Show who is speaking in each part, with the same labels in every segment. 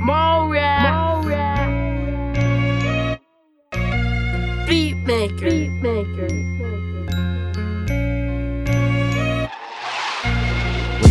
Speaker 1: Moria. Moria. Beatmaker.
Speaker 2: Beatmaker.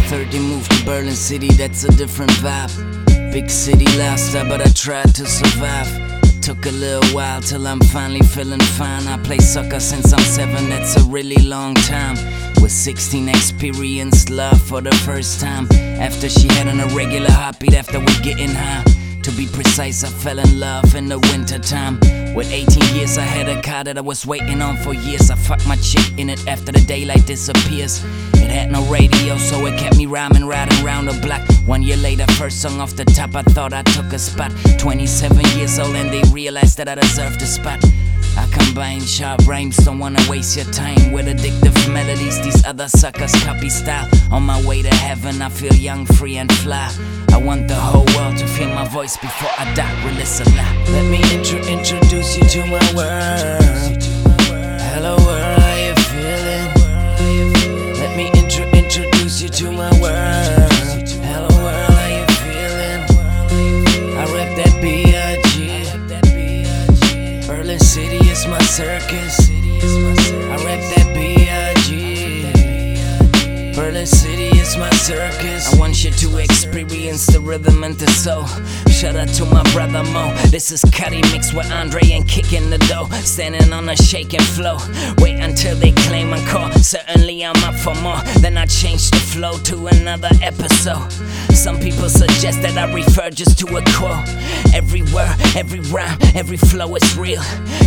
Speaker 2: 30 moved to Berlin City, that's a different vibe. Big city lifestyle, but I tried to survive. Took a little while till I'm finally feeling fine. I play soccer since I'm seven, that's a really long time. With 16, experienced love for the first time. After she had an irregular heartbeat, after we getting high. To be precise, I fell in love in the winter time. With 18 years, I had a car that I was waiting on for years. I fucked my chick in it after the daylight disappears. It had no radio, so it kept me rhyming, riding around the block. One year later, first song off the top, I thought I took a spot. 27 years old, and they realized that I deserved a spot. I combine sharp rhymes, don't wanna waste your time with addictive melodies. These other suckers copy style. On my way to heaven, I feel young, free, and fly. I want the whole world to hear my voice before I die. Release lot. Let me intro introduce you to my world. Hello, world, how you feeling? Let me intro introduce you to my world. Berlin City is my circus. I rep that B.I.G. Berlin City is my circus. I want you to experience the rhythm and the soul. Shout out to my brother Mo. This is Cudi mixed with Andre and kicking the dough. Standing on a shaking flow. Wait until they claim my call. Certainly I'm up for more. Then I change the flow to another episode. Some people suggest that I refer just to a quote. Every word, every rhyme, every flow is real.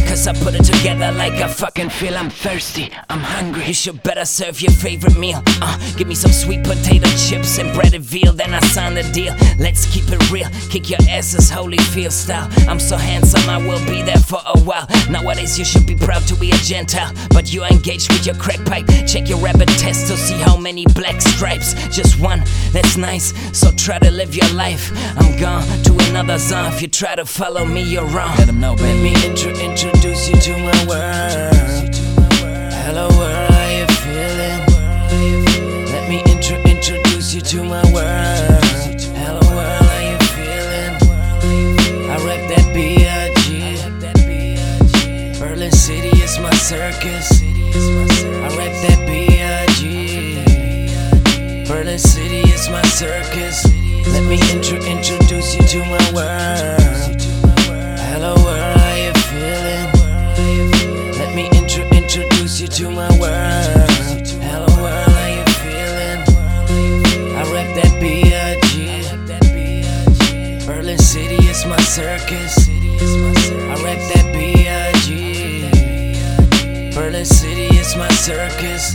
Speaker 2: Cause I put it together like I fucking feel I'm thirsty, I'm hungry. You should better serve your favorite meal. Uh, give me some sweet potato chips and breaded veal, then I sign the deal. Let's keep it real, kick your asses Holyfield style. I'm so handsome, I will be there for a while. Nowadays, you should be proud to be a Gentile, but you engaged with your crack pipe. Check your rabbit test to see how many black stripes. Just one, that's nice, so try to live your life. I'm gone to another zone. If you try to follow me, you're wrong. Let know. Let me intro introduce you to my world. Circus. Let me intro introduce you to my world. Hello, world, how you feeling? Let me intro introduce you to my world. Hello, world, how you feeling? I rep that B.I.G. Berlin City is my circus. I rep that B.I.G. Berlin City is my circus.